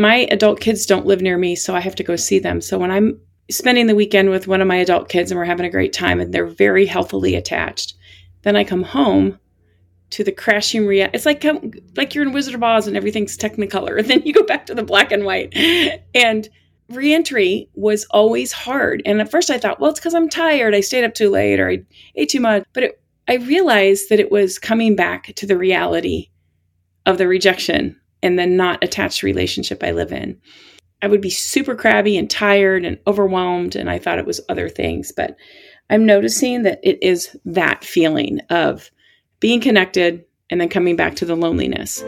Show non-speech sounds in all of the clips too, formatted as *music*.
my adult kids don't live near me, so I have to go see them. So when I'm spending the weekend with one of my adult kids and we're having a great time and they're very healthily attached, then I come home to the crashing reality. It's like like you're in Wizard of Oz and everything's Technicolor, and then you go back to the black and white. And reentry was always hard. And at first I thought, well, it's because I'm tired. I stayed up too late or I ate too much. But it, I realized that it was coming back to the reality of the rejection and the not attached relationship I live in. I would be super crabby and tired and overwhelmed, and I thought it was other things. But I'm noticing that it is that feeling of being connected and then coming back to the loneliness.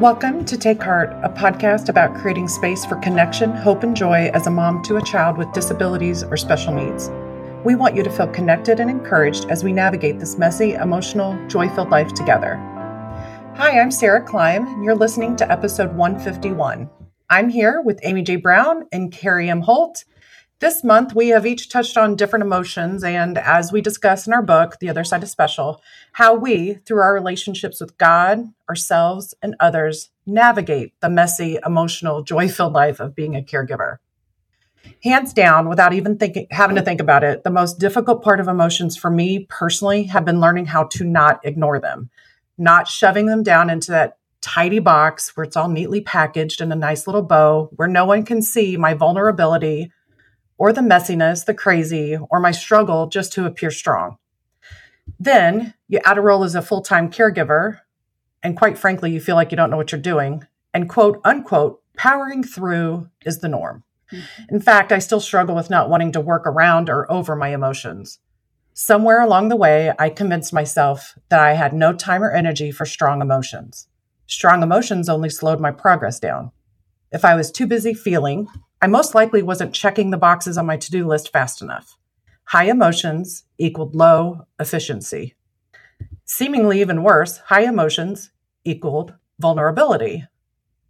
Welcome to Take Heart, a podcast about creating space for connection, hope, and joy as a mom to a child with disabilities or special needs. We want you to feel connected and encouraged as we navigate this messy, emotional, joy filled life together. Hi, I'm Sara Klein, and you're listening to episode 151. I'm here with Amy J. Brown and Carrie M. Holt. This month, we have each touched on different emotions, and as we discuss in our book, The Other Side of Special, how we, through our relationships with God, ourselves, and others, navigate the messy, emotional, joy filled life of being a caregiver hands down without even thinking having to think about it the most difficult part of emotions for me personally have been learning how to not ignore them not shoving them down into that tidy box where it's all neatly packaged in a nice little bow where no one can see my vulnerability or the messiness the crazy or my struggle just to appear strong. Then you add a role as a full-time caregiver and quite frankly you feel like you don't know what you're doing and quote unquote powering through is the norm. Mm-hmm. In fact, I still struggle with not wanting to work around or over my emotions. Somewhere along the way, I convinced myself that I had no time or energy for strong emotions. Strong emotions only slowed my progress down. If I was too busy feeling, I most likely wasn't checking the boxes on my to do list fast enough. High emotions equaled low efficiency. Seemingly even worse, high emotions equaled vulnerability.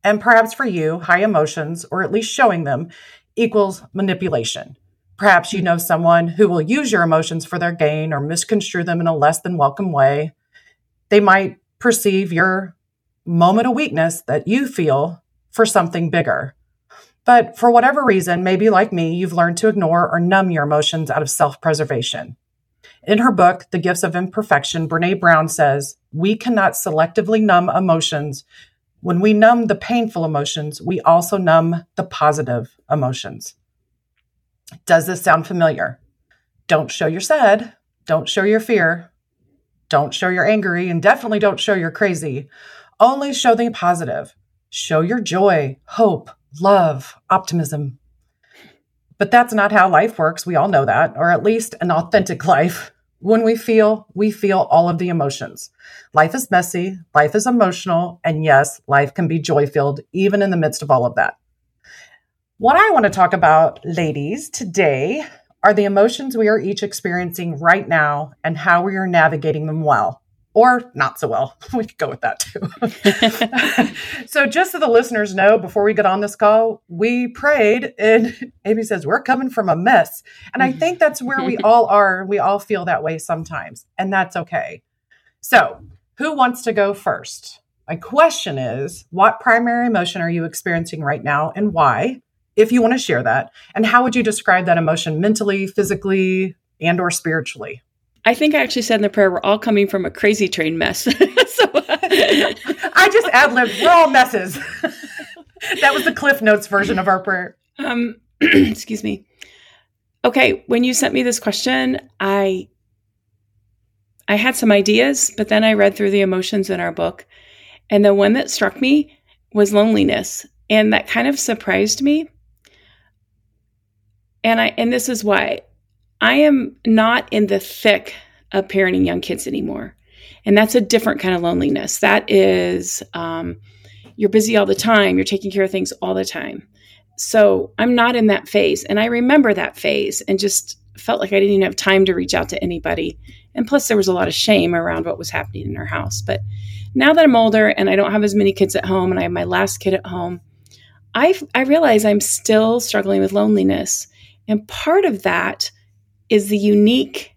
And perhaps for you, high emotions, or at least showing them, equals manipulation. Perhaps you know someone who will use your emotions for their gain or misconstrue them in a less than welcome way. They might perceive your moment of weakness that you feel for something bigger. But for whatever reason, maybe like me, you've learned to ignore or numb your emotions out of self preservation. In her book, The Gifts of Imperfection, Brene Brown says, We cannot selectively numb emotions when we numb the painful emotions, we also numb the positive emotions. Does this sound familiar? Don't show your sad. Don't show your fear. Don't show your angry, and definitely don't show your crazy. Only show the positive. Show your joy, hope, love, optimism. But that's not how life works. We all know that, or at least an authentic *laughs* life. When we feel, we feel all of the emotions. Life is messy, life is emotional, and yes, life can be joy filled even in the midst of all of that. What I want to talk about, ladies, today are the emotions we are each experiencing right now and how we are navigating them well or not so well. *laughs* We could go with that too. *laughs* so, just so the listeners know, before we get on this call, we prayed, and *laughs* Amy says, We're coming from a mess. And I think that's where we all are. We all feel that way sometimes, and that's okay. So, who wants to go first? My question is What primary emotion are you experiencing right now, and why? If you want to share that, and how would you describe that emotion mentally, physically, and or spiritually? I think I actually said in the prayer, we're all coming from a crazy train mess. *laughs* so, *laughs* I just ad libbed. We're all messes. *laughs* that was the Cliff Notes version of our prayer. Um, *clears throat* excuse me. Okay, when you sent me this question, I I had some ideas, but then I read through the emotions in our book, and the one that struck me was loneliness, and that kind of surprised me. And I and this is why I am not in the thick of parenting young kids anymore. And that's a different kind of loneliness. That is, um, you're busy all the time, you're taking care of things all the time. So I'm not in that phase. And I remember that phase and just felt like I didn't even have time to reach out to anybody. And plus, there was a lot of shame around what was happening in our house. But now that I'm older and I don't have as many kids at home and I have my last kid at home, I, I realize I'm still struggling with loneliness. And part of that is the unique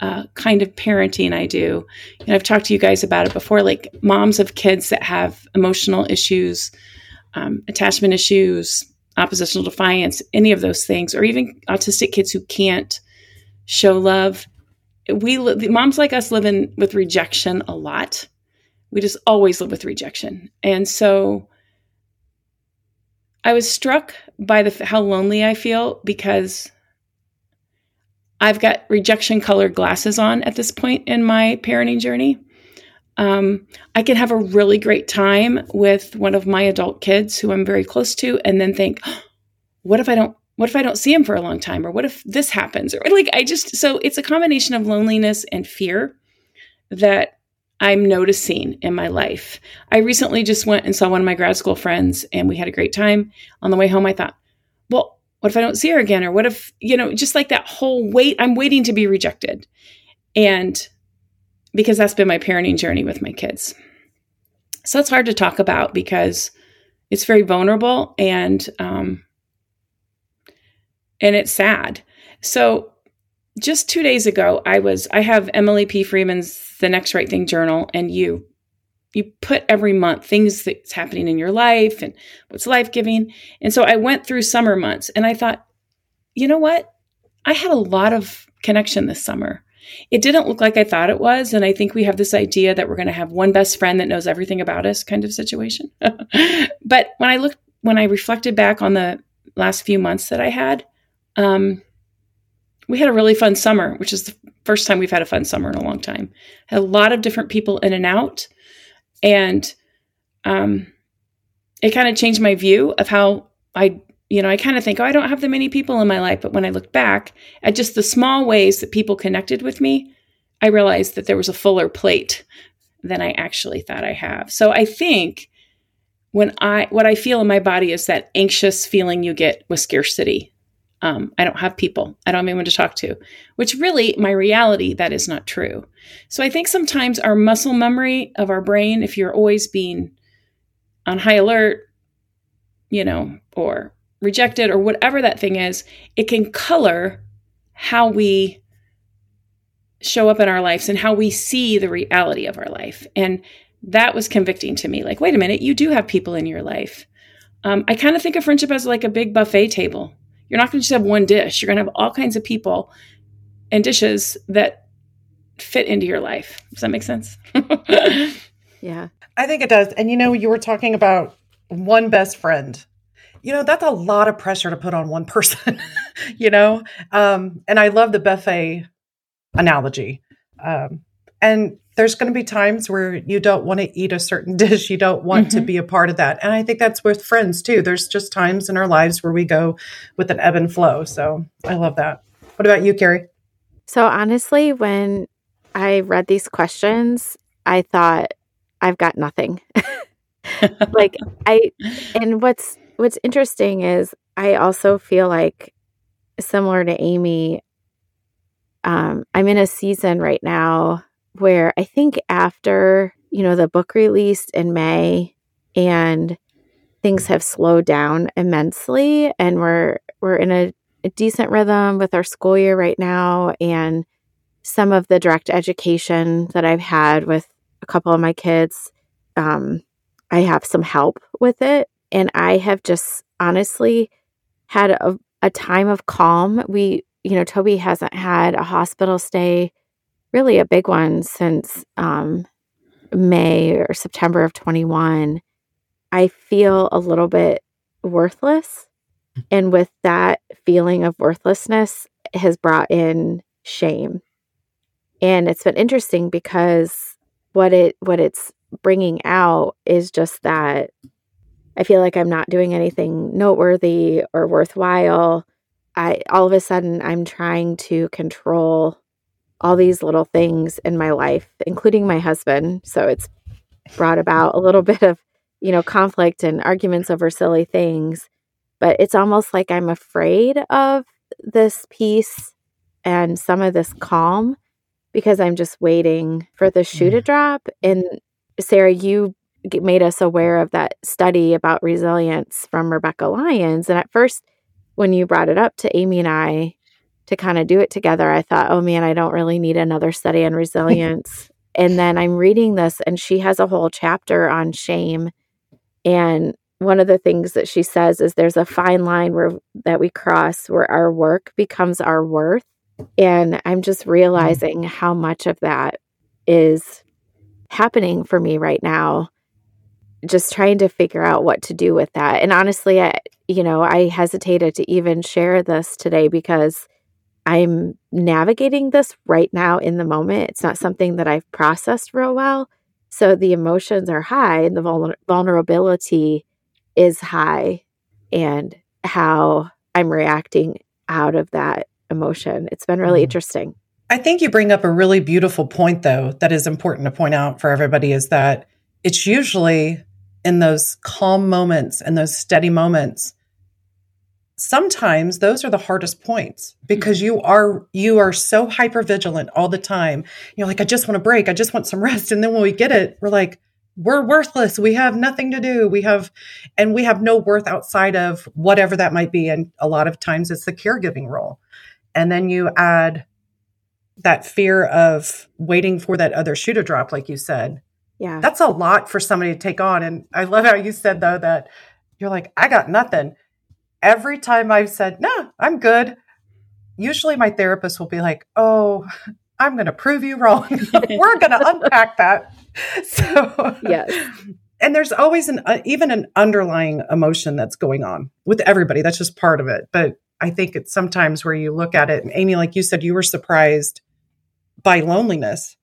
uh, kind of parenting I do. And I've talked to you guys about it before, like moms of kids that have emotional issues, um, attachment issues, oppositional defiance, any of those things, or even autistic kids who can't show love. We moms like us live in with rejection a lot. We just always live with rejection, and so I was struck by the how lonely I feel because I've got rejection colored glasses on at this point in my parenting journey. Um, I can have a really great time with one of my adult kids who I'm very close to, and then think, what if I don't? What if I don't see him for a long time? Or what if this happens? Or like I just so it's a combination of loneliness and fear that I'm noticing in my life. I recently just went and saw one of my grad school friends, and we had a great time. On the way home, I thought, well, what if I don't see her again? Or what if, you know, just like that whole wait, I'm waiting to be rejected. And because that's been my parenting journey with my kids. So it's hard to talk about because it's very vulnerable and um, and it's sad. So just two days ago, I was I have Emily P. Freeman's The Next Right Thing Journal, and you you put every month things that's happening in your life and what's life giving. And so I went through summer months and I thought, you know what? I had a lot of connection this summer. It didn't look like I thought it was. And I think we have this idea that we're going to have one best friend that knows everything about us kind of situation. *laughs* but when I looked, when I reflected back on the last few months that I had, um, we had a really fun summer, which is the first time we've had a fun summer in a long time. Had a lot of different people in and out. And um, it kind of changed my view of how I you know, I kind of think, oh, I don't have that many people in my life. But when I look back at just the small ways that people connected with me, I realized that there was a fuller plate than I actually thought I have. So I think when I, what I feel in my body is that anxious feeling you get with scarcity. Um, I don't have people. I don't have anyone to talk to, which really, my reality, that is not true. So I think sometimes our muscle memory of our brain, if you're always being on high alert, you know, or rejected or whatever that thing is, it can color how we show up in our lives and how we see the reality of our life. And that was convicting to me. Like, wait a minute, you do have people in your life. Um, I kind of think of friendship as like a big buffet table. You're not going to just have one dish. You're going to have all kinds of people and dishes that fit into your life. Does that make sense? *laughs* yeah. I think it does. And you know, you were talking about one best friend you know that's a lot of pressure to put on one *laughs* person you know um, and i love the buffet analogy um, and there's going to be times where you don't want to eat a certain *laughs* dish you don't want mm-hmm. to be a part of that. And i think that's with friends too. There's just times in our lives where we go with an ebb and flow. So i love that. What about you carrie? So honestly when i read these questions i thought i've got nothing. *laughs* Like i and what's what's interesting is I also feel like similar to Amy, um, I'm in a season right now where I think after, you know, the book released in May and things have slowed down immensely and we're we're in a, a decent rhythm with our school year right now and some of the direct education that I've had with a couple of my kids, um, I have some help with it and I have just honestly had a, a time of calm. We, you know, Toby hasn't had a hospital stay, really a big one since um, May or September of 21. I feel a little bit worthless. And with that feeling of worthlessness has brought in shame. And it's been interesting because what it what it's bringing out is just that I feel like I'm not doing anything noteworthy or worthwhile. I all of a sudden I'm trying to control all these little things in my life, including my husband. So it's brought about a little *laughs* bit of, you know, conflict and arguments over silly things. But it's almost like I'm afraid of this peace and some of this calm because I'm just waiting for the shoe to mm. drop. And Sara, you made us aware of that study about resilience from Rebekah Lyons. And at first, when you brought it up to Amy and I to kind of do it together, I thought, oh man, I don't really need another study on resilience. *laughs* and then I'm reading this, and she has a whole chapter on shame. And one of the things that she says is there's a fine line where that we cross where our work becomes our worth. And I'm just realizing mm-hmm. how much of that is happening for me right now. Just trying to figure out what to do with that. And honestly, I, you know, I hesitated to even share this today because I'm navigating this right now in the moment. It's not something that I've processed real well. So the emotions are high and the vul- vulnerability is high, and how I'm reacting out of that emotion. It's been really mm-hmm. interesting. I think you bring up a really beautiful point, though, that is important to point out for everybody is that it's usually in those calm moments and those steady moments sometimes those are the hardest points because you are you are so hyper vigilant all the time. You're like i just want to break. I just want some *laughs* rest. And then when we get it we're like we're worthless. We have nothing to do. We have and we have no worth outside of whatever that might be. And a lot of times it's the caregiving role. And then you add that fear of waiting for that other shoe to drop like you said. Yeah. That's a lot for somebody to take on. And i love how you said though that you're like i got nothing every time I've said, no, I'm good, usually my therapist will be like, oh, I'm going to prove you wrong. *laughs* We're going to unpack that. *laughs* So, yes. And there's always an, uh, even an underlying emotion that's going on with everybody. That's just part of it. But I think it's sometimes where you look at it, and Amy, like you said, you were surprised by loneliness.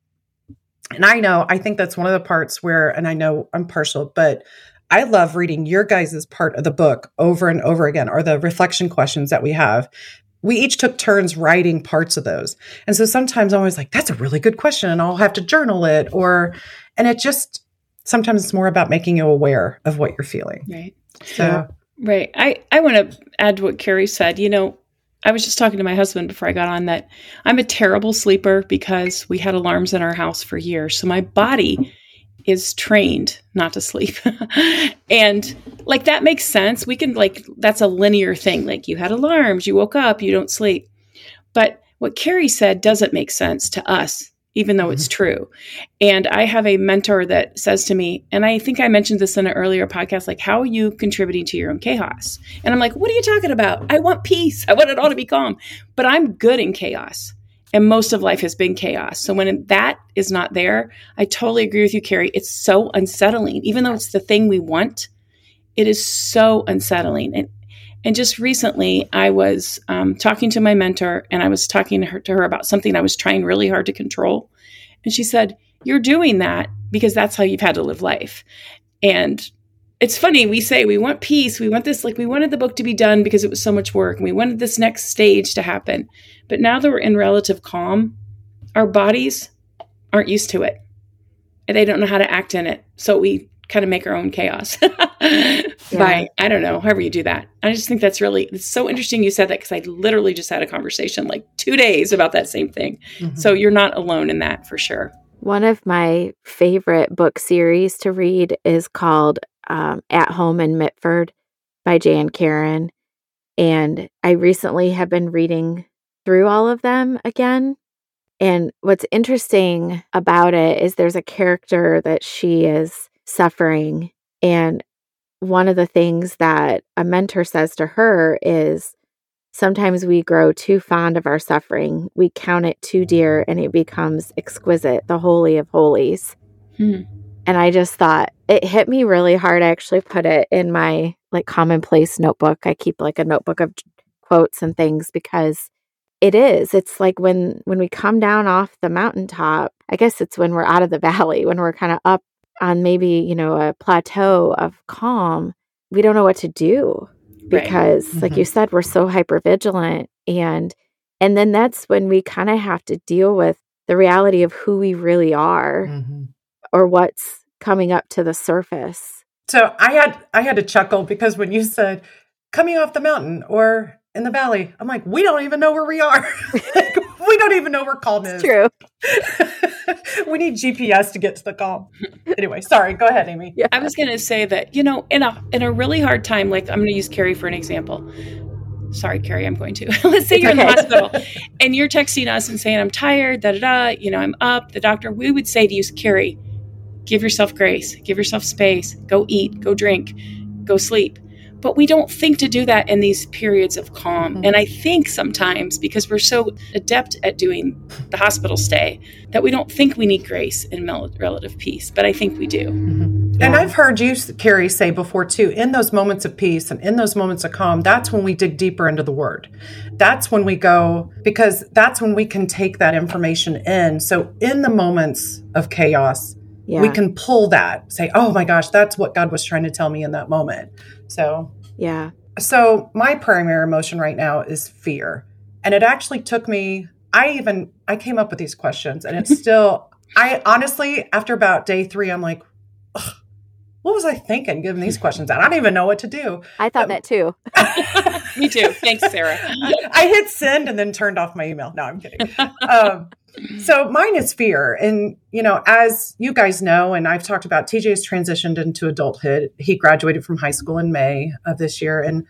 And I know, I think that's one of the parts where, and I know I'm partial, but I love reading your guys' part of the book over and over again, or the reflection questions that we have. We each took turns writing parts of those. And so sometimes I'm always like, that's a really good question, and I'll have to journal it. Or, and it just, sometimes it's more about making you aware of what you're feeling. Right. So, right. I, I want to add to what Carrie said. You know, I was just talking to my husband before I got on that I'm a terrible sleeper because we had alarms in our house for years. So my body is trained not to sleep. *laughs* and like that makes sense. We can like that's a linear thing. Like you had alarms, you woke up, you don't sleep. But what Carrie said doesn't make sense to us, even though it's mm-hmm. true. And I have a mentor that says to me, and I think I mentioned this in an earlier podcast, like, how are you contributing to your own chaos? And I'm like, what are you talking about? I want peace. I want it all to be calm. But I'm good in chaos and most of life has been chaos. So when that is not there, I totally agree with you, Carrie. It's so unsettling, even though it's the thing we want. It is so unsettling. And and just recently, I was um, talking to my mentor, and I was talking to her, to her about something I was trying really hard to control, and she said, "You're doing that because that's how you've had to live life." And it's funny we say we want peace we want this like we wanted the book to be done because it was so much work and we wanted this next stage to happen. But now that we're in relative calm our bodies aren't used to it. And they don't know how to act in it so we kind of make our own chaos. *laughs* Yeah. by i don't know however you do that. I just think that's really it's so interesting you said that because i literally just had a conversation like two days about that same thing. Mm-hmm. so you're not alone in that for sure. One of my favorite book series to read is called um, At Home in Mitford by Jan Karon. And I recently have been reading through all of them again. And what's interesting about it is there's a character that she is suffering. And one of the things that a mentor says to her is sometimes we grow too fond of our suffering. We count it too dear and it becomes exquisite, the holy of holies. Hmm. And I just thought it hit me really hard. I actually put it in my like commonplace notebook. I keep like a notebook of quotes and things because it is. It's like when when we come down off the mountaintop, I guess it's when we're out of the *laughs* valley, when we're kind of up on maybe, you know, a plateau of calm, we don't know what to do because right. mm-hmm. like you said, we're so hyper vigilant and and then that's when we kind of have to deal with the reality of who we really are. Mm-hmm or what's coming up to the surface. So I had I had to chuckle because when you said coming off the mountain or in the valley, I'm like, we don't even know where we are. *laughs* like, we don't even know where calm is. True. *laughs* we need GPS to get to the calm. Anyway, sorry. Go ahead, Amy. Yeah. I was going to say that you know, in a in a really hard time, like I'm going to use Carrie for an example. Sorry, Carrie, I'm going to. *laughs* Let's say you're in the hospital and you're texting us and saying, I'm tired, da da da, you know, I'm up. The doctor, we would say to you, Carrie, give yourself grace, give yourself space, go eat, go drink. go sleep. But we don't think to do that in these periods of calm. Mm-hmm. And I think sometimes because we're so adept at doing the hospital stay that we don't think we need grace and relative peace. But I think we do. Mm-hmm. Yeah. And I've heard you, Carrie, say before too, in those moments of peace and in those moments of calm, that's when we dig deeper into the word. That's when we go, because that's when we can take that information in. So in the moments of chaos, yeah. we can pull that, say, oh my gosh, that's what God was trying to tell me in that moment. So, yeah. So my primary emotion right now is fear. And it actually took me, I even, I came up with these questions and it's *laughs* still, I honestly, after about day three, I'm like, what was I thinking giving these questions out? I don't even know what to do. I thought um, that too. *laughs* Me too. Thanks, Sara. I hit send and then turned off my email. No, I'm kidding. *laughs* Um, so mine is fear. And, you know, as you guys know, and I've talked about, TJ has transitioned into adulthood. He graduated from high school in May of this year. And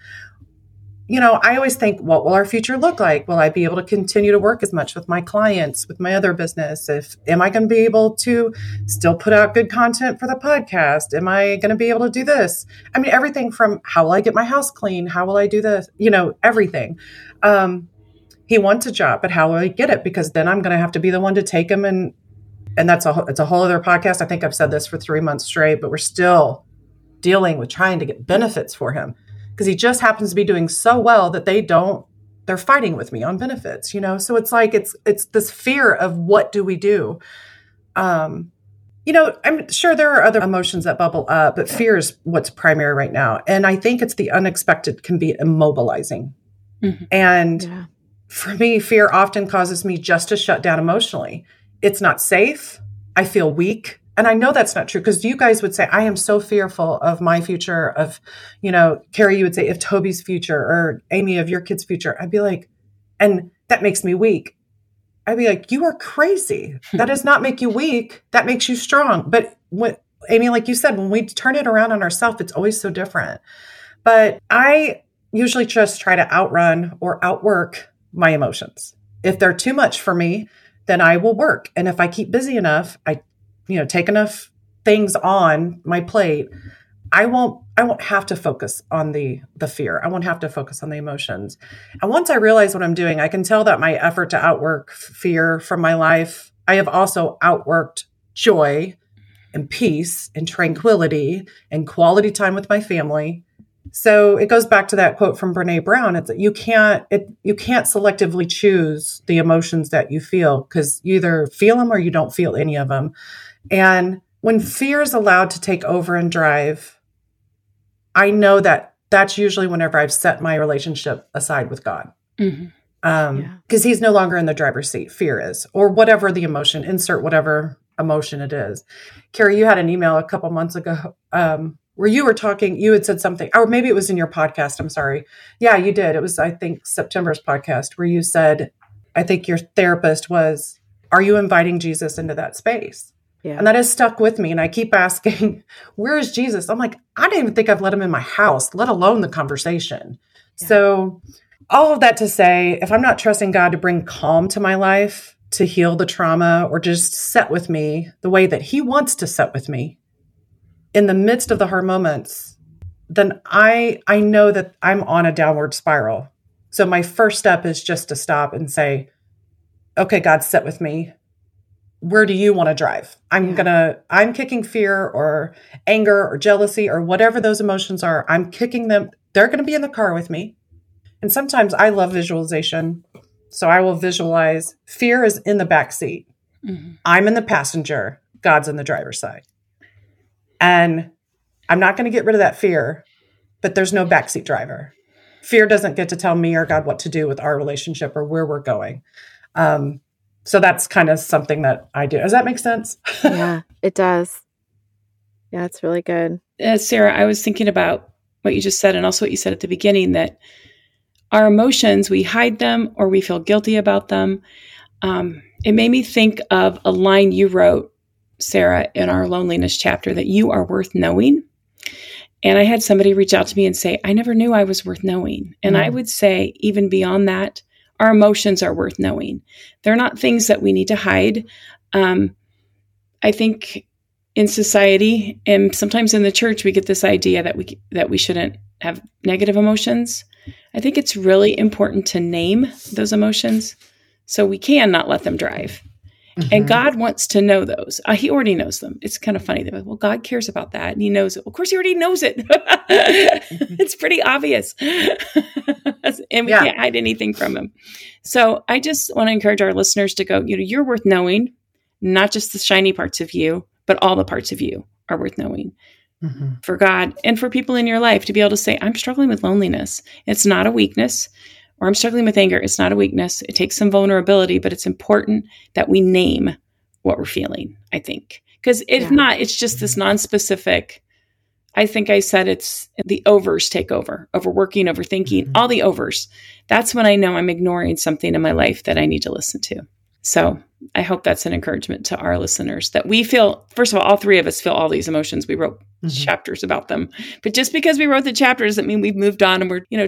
you know, I always think, what will our future look like? Will I be able to continue to work as much with my clients, with my other business? If am I going to be able to still put out good content for the podcast? Am I going to be able to do this? I mean, everything from how will I get my house clean? How will I do this? You know, everything. Um, he wants a job, but how will he get it? Because then I'm going to have to be the one to take him and and that's a it's a whole other podcast. I think I've said this for three months straight, but we're still dealing with trying to get benefits for him because he just happens to be doing so well that they don't they're fighting with me on benefits you know so it's like it's it's this fear of what do we do um you know i'm sure there are other emotions that bubble up but fear is what's primary right now and i think it's the unexpected can be immobilizing mm-hmm. and yeah. For me fear often causes me just to shut down emotionally it's not safe i feel weak and I know that's not true because you guys would say, I am so fearful of my future, of, you know, Carrie, you would say, if Toby's future or Amy, of your kid's future. I'd be like, and that makes me weak. I'd be like, you are crazy. *laughs* That does not make you weak. That makes you strong. But what, Amy, like you said, when we turn it around on ourselves, it's always so different. But I usually just try to outrun or outwork my emotions. If they're too much for me, then I will work. And if I keep busy enough, I you know take enough things on my plate i won't i won't have to focus on the the fear i won't have to focus on the emotions and once i realize what i'm doing i can tell that my effort to outwork fear from my life i have also outworked joy and peace and tranquility and quality time with my family so it goes back to that quote from Brene Brown. It's that you can't it you can't selectively choose the emotions that you feel because you either feel them or you don't feel any of them. And when fear is allowed to take over and drive, I know that that's usually whenever I've set my relationship aside with God. Mm-hmm. Um, because yeah. he's no longer in the driver's seat, fear is, or whatever the emotion, insert whatever emotion it is. Carrie, you had an email a couple months ago um, where you were talking, you had said something, or maybe it was in your podcast. I'm sorry. Yeah, you did. It was, I think, September's podcast where you said, I think your therapist was, Are you inviting Jesus into that space? Yeah. And that has stuck with me. And I keep *laughs* asking, where is Jesus? I'm like, I don't even think I've let him in my house, let alone the conversation. Yeah. So, all of that to say, if I'm not trusting God to bring calm to my life, to heal the trauma, or just set with me the way that He wants to set with me in the midst of the hard moments, then I I know that I'm on a downward spiral. So my first step is just to stop and say, okay, God, set with me where do you want to drive? I'm yeah. gonna, I'm kicking fear or anger or jealousy or whatever those emotions are. I'm kicking them. They're going to be in the car with me. And sometimes I love visualization. So I will visualize fear is in the back seat. Mm-hmm. I'm in the passenger. God's in the driver's side. And I'm not going to get rid of that fear, but there's no backseat driver. Fear doesn't get to tell me or God what to do with our relationship or where we're going. Um, so that's kind of something that I do. Does that make sense? *laughs* yeah, it does. Yeah, it's really good. Uh, Sara, I was thinking about what you just said and also what you said at the beginning that our emotions, we hide them or we feel guilty about them. Um, it made me think of a line you wrote, Sara, in our loneliness chapter that you are worth knowing. And I had somebody reach out to me and say, I never knew I was worth knowing. And mm. I would say, even beyond that, our emotions are worth knowing. They're not things that we need to hide. Um, I think in society and sometimes in the church we get this idea that we that we shouldn't have negative emotions. I think it's really important to name those emotions so we can not let them drive. Mm-hmm. And God wants to know those. Uh, he already knows them. It's kind of funny. They're like, well, God cares about that. And he knows it. Of course, he already knows it. *laughs* it's pretty obvious. *laughs* and we yeah. can't hide anything from him. So I just want to encourage our listeners to go, you know, you're worth knowing, not just the shiny parts of you, but all the parts of you are worth knowing. Mm-hmm. For God and for people in your life to be able to say, I'm struggling with loneliness. It's not a weakness or I'm struggling with anger. It's not a weakness. It takes some vulnerability, but it's important that we name what we're feeling, I think. Because if yeah. not, it's just this non-specific. I think I said it's the overs take over, overworking, overthinking, mm-hmm. all the overs. That's when I know I'm ignoring something in my life that I need to listen to. So I hope that's an encouragement to our listeners that we feel, first of all, all three of us feel all these emotions. We wrote mm-hmm. chapters about them. But just because we wrote the chapters doesn't mean we've moved on and we're, you know,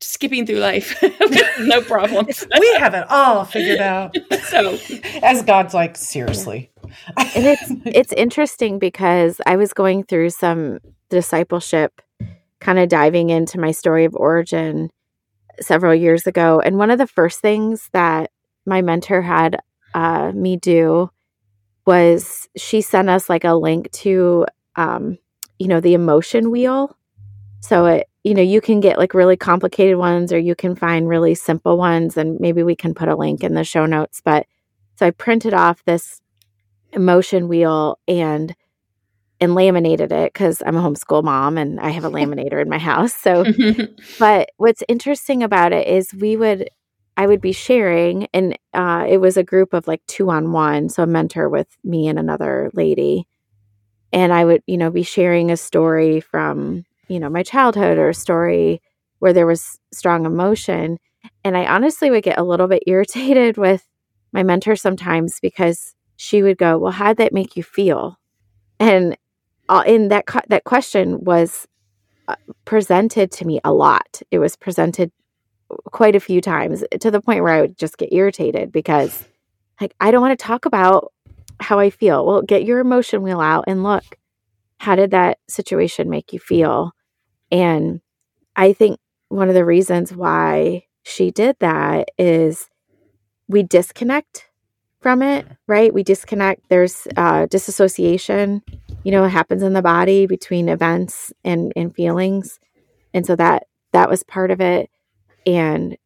skipping through life *laughs* no problems. *laughs* we have it all figured out. *laughs* so, as God's like, seriously. and it's it's interesting because I was going through some discipleship, kind of diving into my story of origin several years ago, and one of the first things that my mentor had uh, me do was she sent us like a link to um, you know the emotion wheel so it you know, you can get like really complicated ones or you can find really simple ones. And maybe we can put a link in the show notes. But so I printed off this emotion wheel and and laminated it because I'm a homeschool mom and I have a *laughs* laminator in my house. So, *laughs* but what's interesting about it is we would, I would be sharing, and uh, it was a group of like two on one, so a mentor with me and another lady, and I would, you know, be sharing a story from you know, my childhood or a story where there was strong emotion. And I honestly would get a little bit irritated *laughs* with my mentor sometimes because she would go, "Well, how'd that make you feel?" And uh, in that that question was uh, presented to me a lot. It was presented quite a few times to the point where I would just get irritated because, like, I don't want to talk about how I feel. Well, get your emotion wheel out and look how did that situation make you feel? And I think one of the reasons why she did that is we disconnect from it, right? We disconnect. There's uh, disassociation, you know, it happens in the body between events and, and feelings. And so that that was part of it. And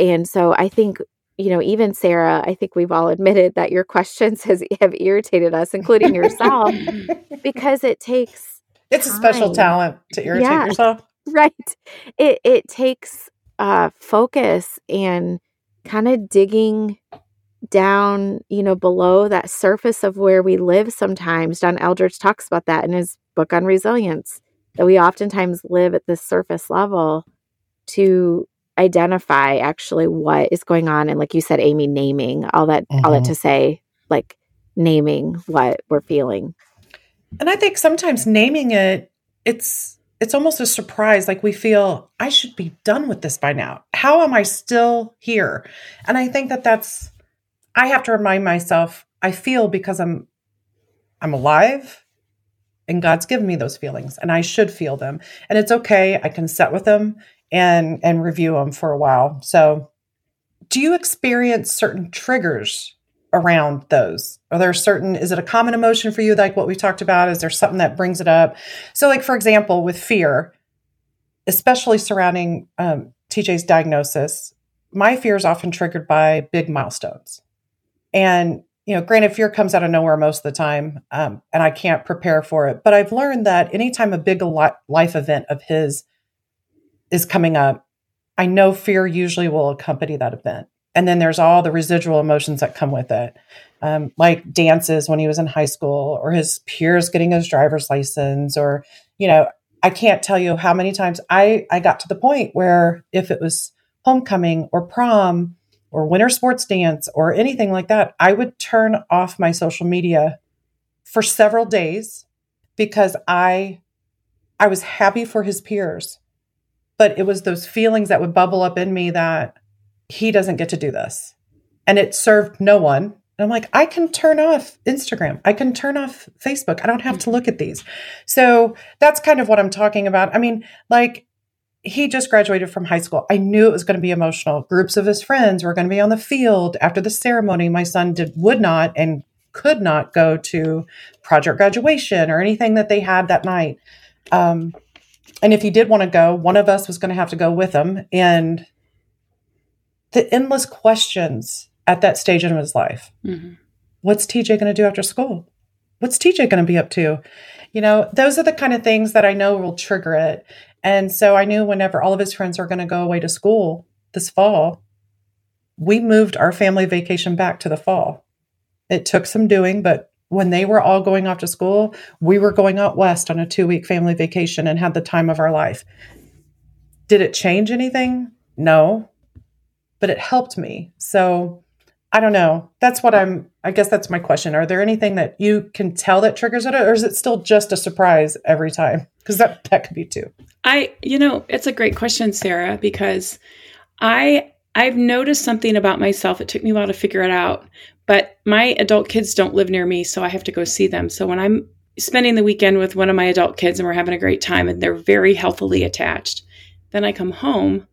and so I think you know, even Sara, I think we've all admitted that your *laughs* questions has have irritated us, including yourself, *laughs* because it takes it's time. a special talent to irritate yeah, yourself. *laughs* Right. It it takes uh focus and kind of digging down, you know, below that surface of where we live sometimes. John Eldredge talks about that in his book on resilience, that we oftentimes live at the surface level to identify actually what is going on and like you said amy naming all that mm-hmm. all that mm-hmm. to say like naming what we're feeling and i think sometimes naming it it's it's almost a surprise like we feel i should be done with this by now. How am i still here? And i think that that's i have to remind myself i feel because i'm i'm alive and god's given me those feelings and i should feel them. And it's okay i can set with them and and review them for a while. So, do you experience certain triggers around those? Are there certain is it a common emotion for you like what we talked about? Is there something that brings it up? So, like for example, with fear, especially surrounding um, TJ's diagnosis, my fear is often triggered by big milestones. And you know, granted, fear comes out of nowhere most of the time, um, and I can't prepare for it. But I've learned that anytime a big life event of his is coming up, I know fear usually will accompany that event. And then there's all the residual emotions that come with it, um, like dances when he was in high school, or his peers getting his driver's license, or, you know, I can't tell you how many times I, I got to the point where if it was homecoming or prom or winter sports dance or anything like that, I would turn off my social media for several days because I I was happy for his peers. But it was those feelings that would bubble up in me that he doesn't get to do this. And it served no one. And I'm like, I can turn off Instagram. I can turn off Facebook. I don't have to look at these. So that's kind of what I'm talking about. I mean, like, he just graduated from high school. I knew it was going to be emotional. Groups of his friends were going to be on the field after the ceremony. My son did would not and could not go to project graduation or anything that they had that night. Um, and if he did want to go, one of us was going to have to go with him. And the endless questions at that stage in his life. Mm-hmm. What's TJ going to do after school? What's TJ going to be up to? You know, those are the kind of things that I know will trigger it. And so I knew whenever all of his friends were going to go away to school this fall, we moved our family vacation back to the fall. It took some doing, but when they were all going off to school, we were going out west on a two week family vacation and had the time of our life. Did it change anything? No, but it helped me. So I don't know. That's what I'm, I guess that's my question. Are there anything that you can tell that triggers it, or is it still just a surprise every time? Because that, that could be too. I, you know, it's a great question, Sara, because I, I've noticed something about myself. It took me a while to figure it out, but my adult kids don't live near me, so I have to go see them. So when I'm spending the weekend with one of my adult kids and we're having a great time and they're very healthily attached, then I come home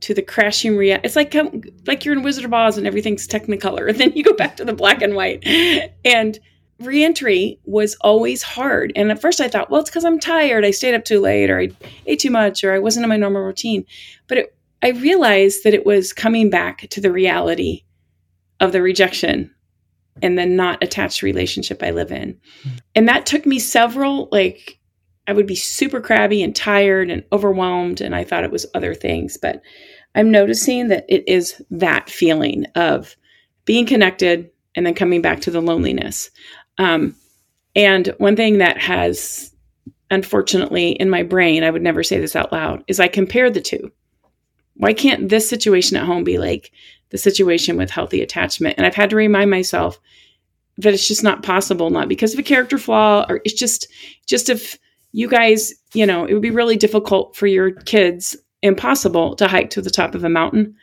to the crashing reality. It's like um, like you're in Wizard of Oz and everything's Technicolor, and then you go back to the black and white. And reentry was always hard. And at first I thought, well, it's because I'm tired. I stayed up too late, or I ate too much, or I wasn't in my normal routine. But it, I realized that it was coming back to the reality of the rejection and the not attached relationship I live in. Hmm. And that took me several, like, I would be super crabby and tired and overwhelmed. And I thought it was other things. But I'm noticing that it is that feeling of being connected and then coming back to the loneliness. Um, and one thing that has, unfortunately, in my brain, I would never say this out loud, is I compare the two. Why can't this situation at home be like the situation with healthy attachment. And I've had to remind myself that it's just not possible, not because of a character flaw, or it's just, just if you guys, you know, it would be really difficult for your kids, impossible to hike to the top of a mountain.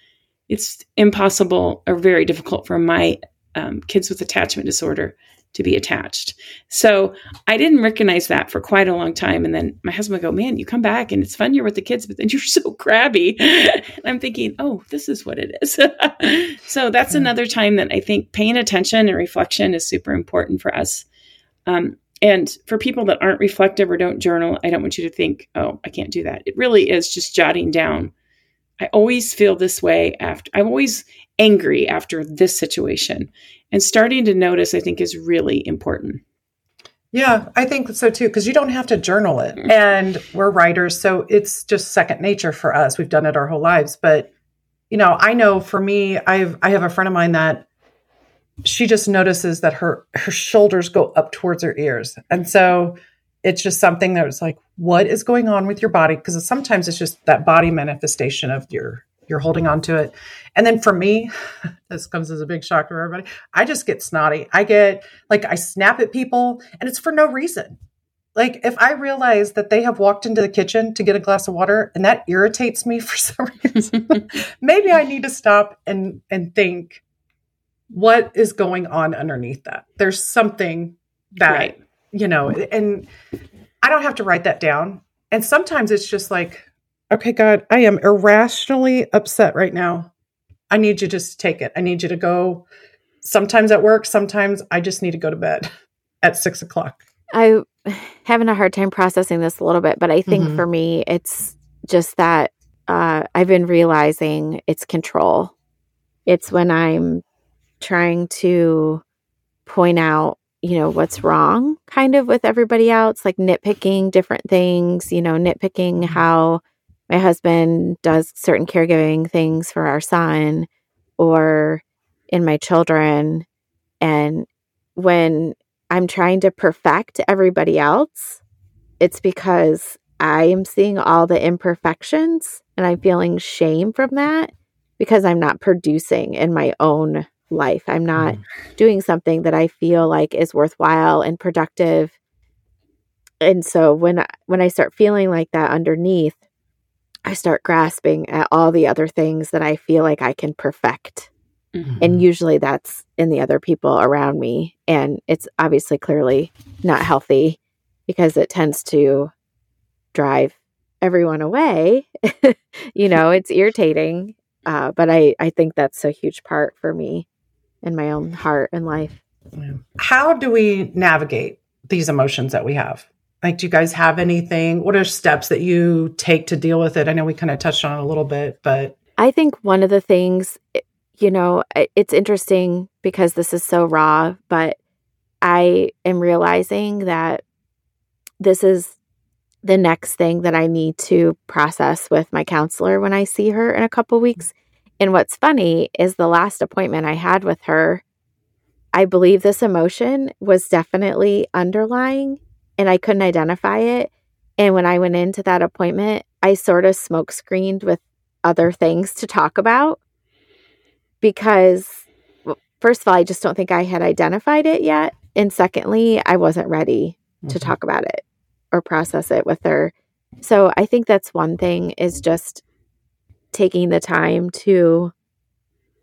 It's impossible or very difficult for my um, kids with attachment disorder to be attached. So I didn't recognize that for quite a long time. And then my husband would go, Man, you come back and it's fun you're with the kids, but then *laughs* you're so crabby. and I'm thinking, Oh, this is what it is. *laughs* so that's mm-hmm. another time that I think paying attention and reflection is super important for us. Um, and for people that aren't reflective or don't journal, I don't want you to think, Oh, I can't do that. It really is just jotting down. I always feel this way after, I'm always angry after this situation and starting to notice i think is really important yeah i think so too because you don't have to journal it mm-hmm. and we're writers so it's just second nature for us we've done it our whole lives but you know i know for me i've i have a friend of mine that she just notices that her her shoulders go up towards her ears and so it's just something that was like what is going on with your body because sometimes it's just that body manifestation of your you're holding on to it. And then for me, *laughs* this comes as a big shock for everybody. I just get snotty. I get like I snap at people and it's for no reason. Like if I realize that they have walked into the kitchen to get a glass of water and that irritates me *laughs* for some reason, *laughs* maybe I need to stop and and think what is going on underneath that. There's something that right. you know, and I don't have to write that down. And sometimes it's just like okay, God, I am irrationally upset right now. I need you just to take it. I need you to go sometimes at work, sometimes I just need to go to bed *laughs* at six o'clock. I having a hard time processing this a little bit, but I think mm-hmm. for me, it's just that uh, I've been realizing it's control. It's when I'm trying to point out, you know, what's wrong kind of with everybody else, like nitpicking different things, you know, nitpicking mm-hmm. how my husband does certain caregiving things for our son or in my children. And when I'm trying to perfect everybody else, it's because I am seeing all the imperfections and I'm feeling shame from that because I'm not producing in my own life. I'm not mm. doing something that I feel like is worthwhile and productive. And so when I, when I start feeling like that underneath, I start grasping at all the other things that I feel like I can perfect Mm-hmm. And usually that's in the other people around me. And it's obviously clearly not healthy because it tends to drive everyone away. *laughs* you know, it's irritating. Uh, but I, I think that's a huge part for me in my own heart and life. How do we navigate these emotions that we have? Like, do you guys have anything? What are steps that you take to deal with it? I know we kind of touched on it a little bit, but I think one of the things, eh, you know, it's interesting because this is so raw, but I am realizing that this is the next thing that I need to process with my counselor when I see her in a couple weeks. And what's funny is the last appointment I had with her, I believe this emotion was definitely underlying and I couldn't identify it. And when I went into that appointment, I sort of smoke screened with other things to talk about because, first of all, I just don't think I had identified it yet. And secondly, I wasn't ready mm-hmm. to talk about it or process it with her. So I think that's one thing is just taking the time to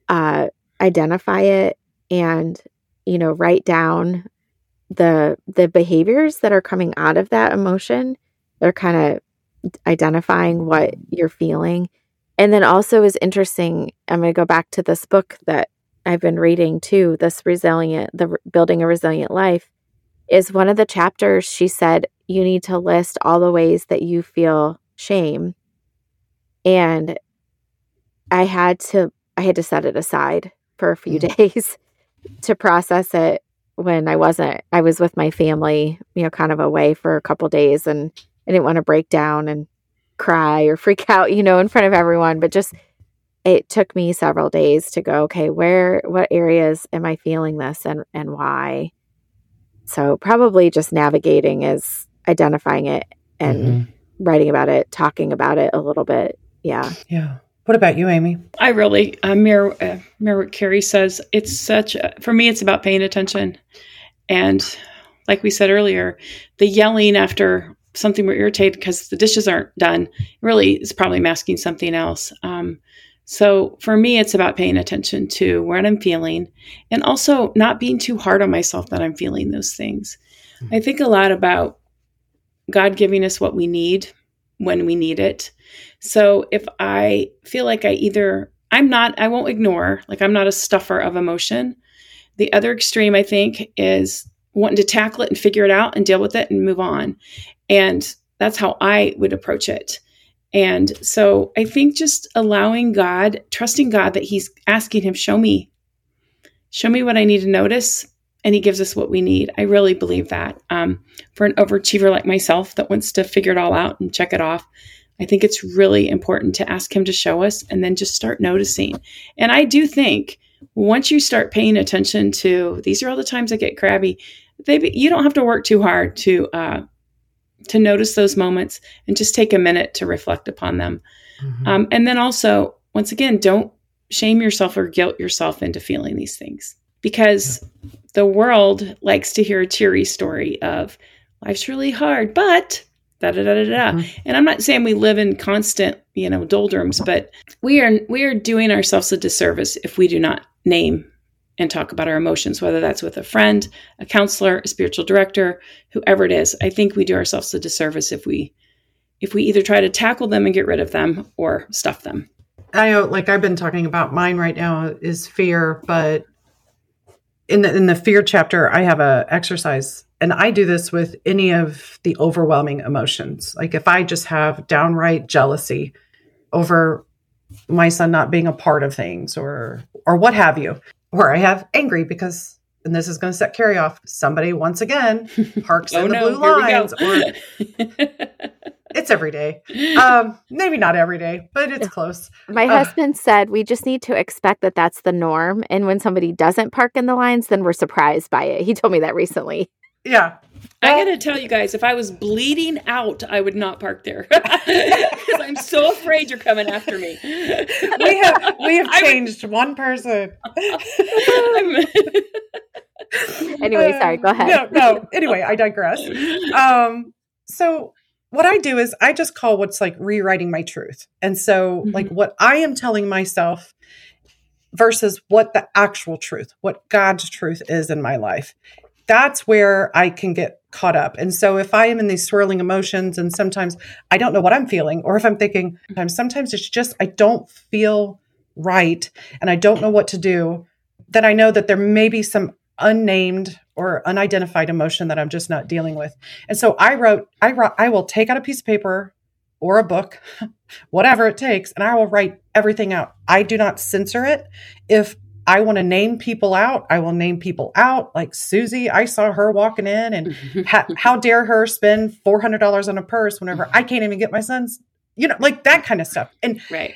uh, identify it and you know write down the the behaviors that are coming out of that emotion. They're kind of identifying what you're feeling. And then also is interesting i'm going to go back to this book that i've been reading too this resilient the building a resilient life is one of the chapters she said you need to list all the ways that you feel shame. And i had to i had to set it aside for a few mm. days *laughs* to process it when i wasn't i was with my family you know kind of away for a couple days and i didn't want to break down and cry or freak *laughs* out you know in front of everyone but just it took me several days to go okay where what areas am i feeling this and and why so probably just navigating is identifying it and mm-hmm. writing about it, talking about it a little bit. Yeah. Yeah. What about you, Amy? I really uh, mirror uh, mirror what Carrie says. It's such a, for me. It's about paying attention, and like we said earlier, the yelling after something we're irritated because the dishes aren't done really is probably masking something else. Um, so for me, it's about paying attention to what I'm feeling, and also not being too hard on myself that I'm feeling those things. Mm-hmm. I think a lot about God giving us what we need when we need it. So if I feel like I either, I'm not, I won't ignore, like I'm not a stuffer of emotion. The other extreme, I think, is wanting to tackle it and figure it out and deal with it and move on. And that's how I would approach it. And so I think just allowing God, trusting God that He's asking Him, show me, show me what I need to notice and he gives us what we need. I really believe that. Um, for an overachiever like myself that wants to figure it all out and check it off, I think it's really important to ask him to show us and then just start noticing. And I do think once you start paying attention to these are all the times I get crabby, they, be, you don't have to work too hard to uh, to notice those moments and just take a minute to reflect upon them. Mm-hmm. Um, and then also, once again, don't shame yourself or guilt yourself into feeling these things because the world likes to hear a cheery story of life's really hard, but da da da da da. Mm-hmm. And I'm not saying we live in constant, you know, doldrums, but we are we are doing ourselves a disservice if we do not name and talk about our emotions, whether that's with a friend, a counselor, a spiritual director, whoever it is. I think we do ourselves a disservice if we if we either try to tackle them and get rid of them or stuff them. I know, like I've been talking about mine right now is fear, but in the in the fear chapter i have a exercise and i do this with any of the overwhelming emotions. Like if i just have downright jealousy over my son not being a part of things or or what have you or i have angry because and this is going to set carrie off somebody once again *laughs* parks oh, in the no, blue lines or *laughs* it's every day. Um, maybe not every day, but it's close. My uh, husband said we just need to expect that that's the norm, and when somebody doesn't park in the lines, then we're surprised by it. He told me that recently. Yeah. I got to tell you guys, if I was bleeding out, I would not park there *laughs* because I'm so afraid you're coming after me. we have we have *laughs* changed would... one person. *laughs* anyway, sorry. Go ahead. No, no. Anyway, I digress. Um, so what I do is I just call what's like rewriting my truth. And so, mm-hmm. like, what I am telling myself, versus what the actual truth, what God's truth is in my life. That's where I can get caught up. And so if I am in these swirling emotions and sometimes I don't know what I'm feeling, or if I'm thinking, sometimes it's just I don't feel right and I don't know what to do, then I know that there may be some unnamed or unidentified emotion that I'm just not dealing with. And so I wrote, I wrote, I will take out a piece of paper or a book, *laughs* whatever it takes, and I will write everything out. I do not censor it. If I want to name people out, I will name people out. Like Susie, I saw her walking in, and *laughs* ha- how dare her spend four hundred dollars on a purse whenever I can't even get my son's, you know, like that kind of stuff. And right.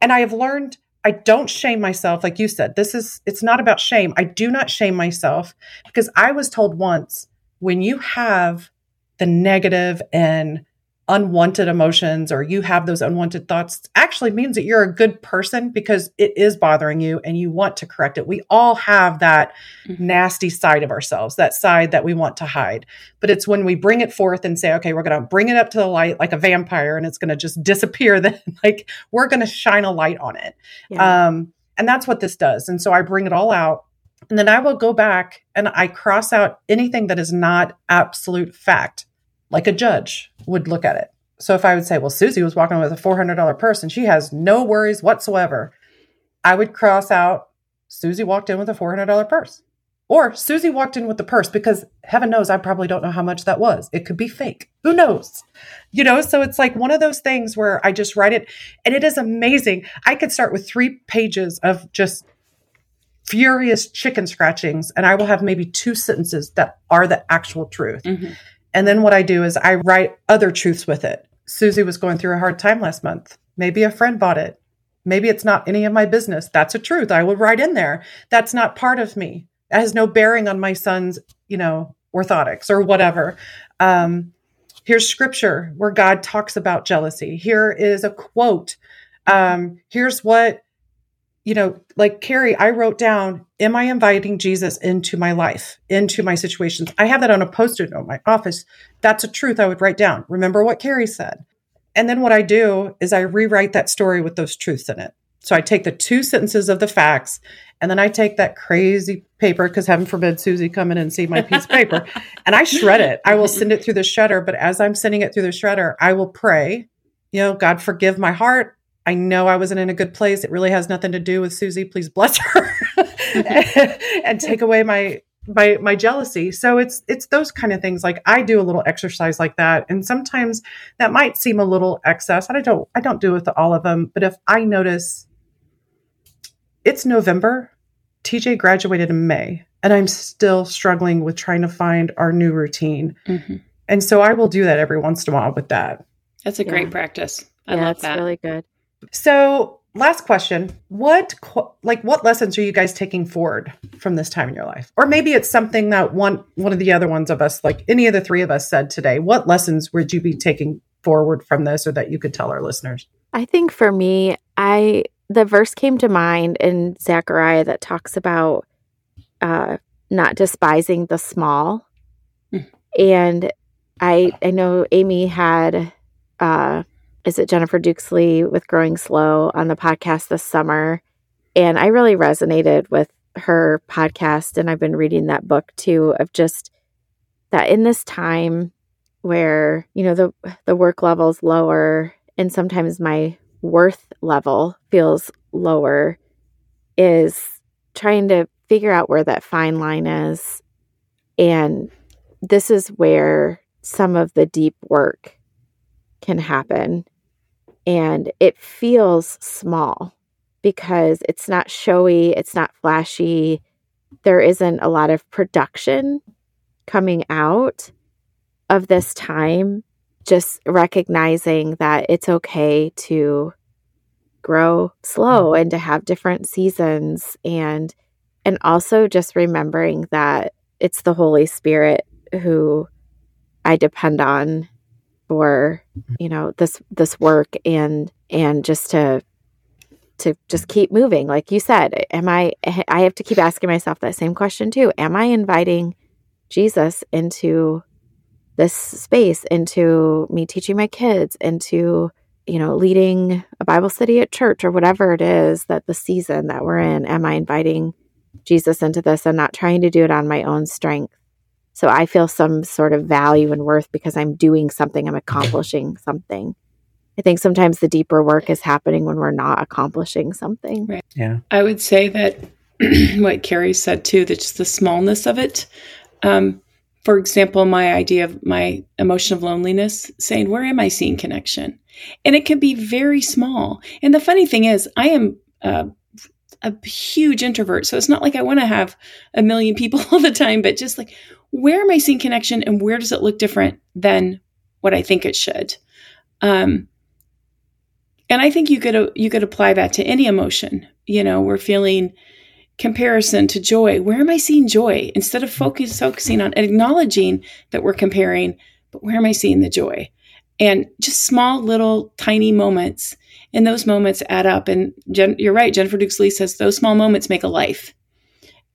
And I have learned I don't shame myself, like you said. This is, it's not about shame. I do not shame myself because I was told once when you have the negative and unwanted emotions or you have those unwanted thoughts actually means that you're a good person because it is bothering you and you want to correct it. We all have that mm-hmm. nasty side of ourselves, that side that we want to hide. But it's when we bring it forth and say, okay, we're going to bring it up to the light like a vampire and it's going to just *laughs* disappear, then like we're going to shine a light on it. Yeah. Um, and that's what this does. And so I bring it all out and then I will go back and I cross out anything that is not absolute fact like a judge would look at it. So if I would say, well, Susie was walking with a $400 purse and she has no worries whatsoever, I would cross out Susie walked in with a $400 purse. Or Susie walked in with the purse because heaven knows I probably don't know how much that was. It could be fake. Who knows? You know, so it's like one of those things where I just write it and it is amazing. I could start with three pages of just furious chicken scratchings and I will have maybe two sentences that are the actual truth. Mm-hmm. And then what I do is I write other truths with it. Susie was going through a hard time last month. Maybe a friend bought it. Maybe it's not any of my business. That's a truth. I will write in there. That's not part of me. That has no bearing on my son's, you know, orthotics or whatever. Um, here's scripture where God talks about jealousy. Here is a quote. Um, here's what you know, like Carrie, I wrote down, Am I inviting Jesus into my life, into my situations? I have that on a post it note in my office. That's a truth I would write down. Remember what Carrie said. And then what I do is I rewrite that story with those truths in it. So I take the two sentences of the facts and then I take that crazy paper, because heaven forbid Susie come in and see my piece of paper, *laughs* and I shred it. I will send it through the shredder. But as I'm sending it through the shredder, I will pray, you know, God forgive my heart. I know I wasn't in a good place. It really has nothing to do with Susie. Please bless her *laughs* and take away my my my jealousy. So it's it's those kind of things. Like I do a little exercise like that, and sometimes that might seem a little excess. And I don't I don't do it with all of them, but if I notice it's November, TJ graduated in May, and I'm still struggling with trying to find our new routine. Mm-hmm. And so I will do that every once in a while with that. That's a great practice. I yeah, love that. really good. So, last question. What like what lessons are you guys taking forward from this time in your life? Or maybe it's something that one one of the other ones of us like any of the three of us said today. What lessons would you be taking forward from this or that you could tell our listeners? I think for me, I the verse came to mind in Zechariah that talks about uh not despising the small. Mm. And I I know Amy had uh is it Jennifer Dukes Lee with Growing Slow on the podcast this summer. And I really resonated with her podcast. And I've been reading that book too of just that in this time where, you know, the the work level's lower and sometimes my worth level feels lower is trying to figure out where that fine line is. And this is where some of the deep work can happen and it feels small because it's not showy, it's not flashy. There isn't a lot of production coming out of this time. Just recognizing that it's okay to grow slow mm-hmm. and to have different seasons and and also just remembering that it's the Holy Spirit who I depend on for you know this this work and and just to to just keep moving. Like you said am i i have to keep asking myself that same question too. Am i inviting jesus into this space into me teaching my kids into you know, leading a Bible study at church or whatever it is that the season that we're in, am I inviting Jesus into this and not trying to do it on my own strength? So I feel some sort of value and worth because I'm doing something, I'm accomplishing something. I think sometimes the deeper work is happening when we're not accomplishing something. Right. Yeah. I would say that *clears throat* what Carrie said too, that just the smallness of it. Um, for example, my idea of my emotion of loneliness, saying, Where am I seeing connection? And it can be very small. And the funny thing is, I am uh, a huge introvert. So it's not like I want to have a million people *laughs* all the time, but just like, where am I seeing connection and where does it look different than what I think it should? Um, and I think you could you could apply that to any emotion. You know, we're feeling comparison to joy. Where am I seeing joy? Instead of focus, focusing on acknowledging that we're comparing, but where am I seeing the joy? And just small, little, tiny moments. And those moments add up. And Jen, you're right. Jennifer Dukes Lee says those small moments make a life.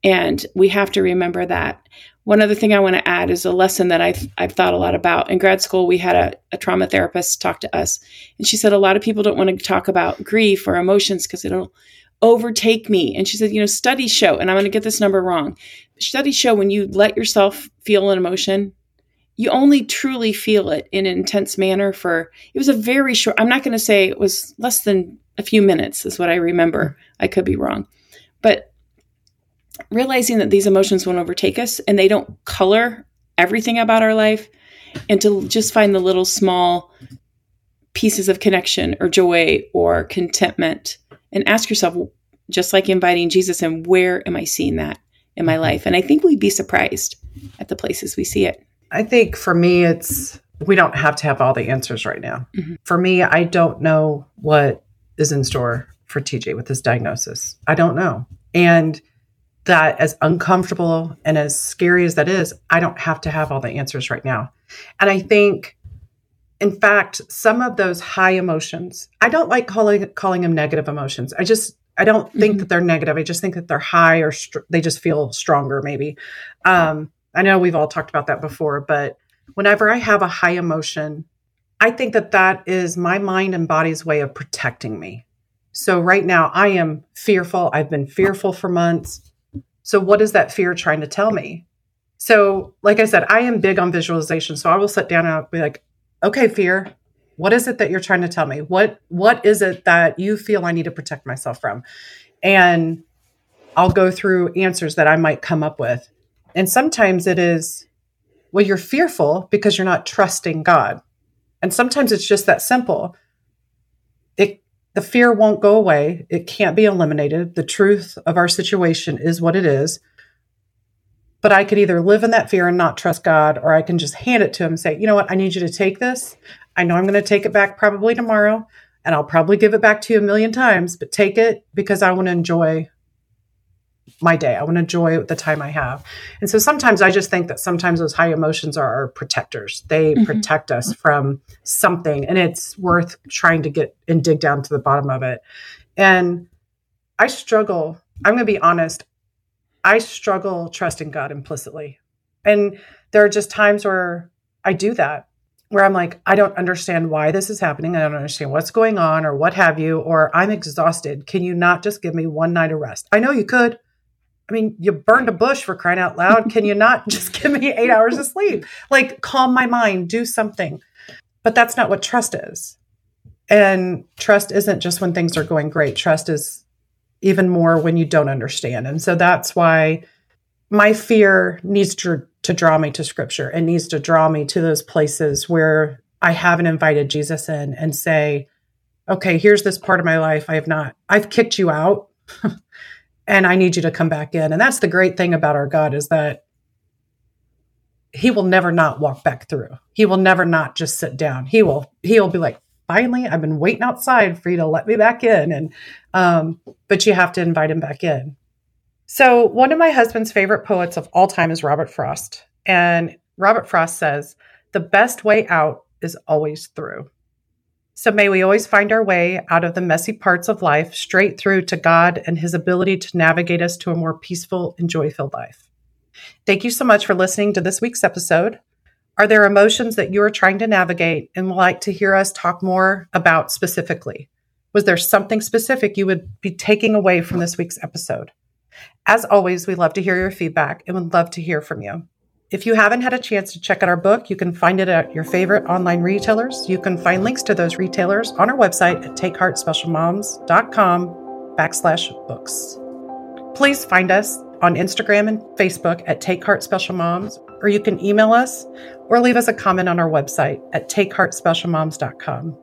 And we have to remember that. One other thing I want to add is a lesson that I've, I've thought a lot about. In grad school, we had a, a trauma therapist talk to us, and she said a lot of people don't want to talk about grief or emotions because it'll overtake me. And she said, you know, studies show, and I'm going to get this number wrong. Studies show when you let yourself feel an emotion, you only truly feel it in an intense manner for it was a very short i'm not going to say it was less than a few minutes is what i remember. I could be wrong. But realizing that these emotions won't overtake us and they don't color everything about our life and to just find the little small pieces of connection or joy or contentment and ask yourself just like inviting jesus in where am i seeing that in my mm-hmm. life? And i think we'd be surprised at the places we see it I think for me, it's we don't have to have all the answers right now. Mm-hmm. For me, I don't know what is in store for TJ with this diagnosis. I don't know. And that, as uncomfortable and as scary as that is, I don't have to have all the answers right now. And I think, in fact, some of those high emotions, I don't like calling calling them negative emotions. I just I don't think mm-hmm. that they're negative. I just think that they're high or str- they just feel stronger, maybe. Um, I know we've all talked about that before, but whenever I have a high emotion, I think that that is my mind and body's way of protecting me. So right now I am fearful. I've been fearful for months. So what is that fear trying to tell me? So like I said, I am big on visualization. So I will sit down and I'll be like, okay, fear, what is it that you're trying to tell me? What what is it that you feel I need to protect myself from? And I'll go through answers that I might come up with. And sometimes it is, well, you're fearful because you're not trusting God. And sometimes it's just that simple. It, the fear won't go away. It can't be eliminated. The truth of our situation is what it is. But I could either live in that fear and not trust God, or I can just hand it to him and say, you know what? I need you to take this. I know I'm going to take it back probably tomorrow, and I'll probably give it back to you a million times, but take it because I want to enjoy my day. I want to enjoy the time I have. And so sometimes I just think that sometimes those high emotions are our protectors. They mm-hmm. protect us from something and it's worth trying to get and dig down to the bottom of it. And I struggle, I'm going to be honest, I struggle trusting God implicitly. And there are just times where I do that where I'm like, I don't understand why this is happening. I don't understand what's going on or what have you, or I'm exhausted. Can you not just give me one night of rest? I know you could. I mean, you burned a bush for crying out loud. Can you not just give me eight hours of sleep? Like, calm my mind, do something. But that's not what trust is. And trust isn't just when things are going great, trust is even more when you don't understand. And so that's why my fear needs to, to draw me to scripture. It needs to draw me to those places where I haven't invited Jesus in and say, okay, here's this part of my life I have not, I've kicked you out. *laughs* and I need you to come back in. And that's the great thing about our God is that he will never not walk back through. He will never not just sit down. He will he'll be like, finally, I've been waiting outside for you to let me back in. And um, but you have to invite him back in. So one of my husband's favorite poets of all time is Robert Frost. And Robert Frost says, the best way out is always through. So may we always find our way out of the messy parts of life straight through to God and his ability to navigate us to a more peaceful and joy filled life. Thank you so much for listening to this week's episode. Are there emotions that you are trying to navigate and would like to hear us talk more about specifically? Was there something specific you would be taking away from this week's episode? As always, we love to hear your feedback and would love to hear from you. If you haven't had a chance to check out our book, you can find it at your favorite online retailers. You can find links to those retailers on our website at takeheartspecialmoms.com backslash books. Please find us on Instagram and Facebook at Take Heart Special Moms, or you can email us or leave us a comment on our website at takeheartspecialmoms.com.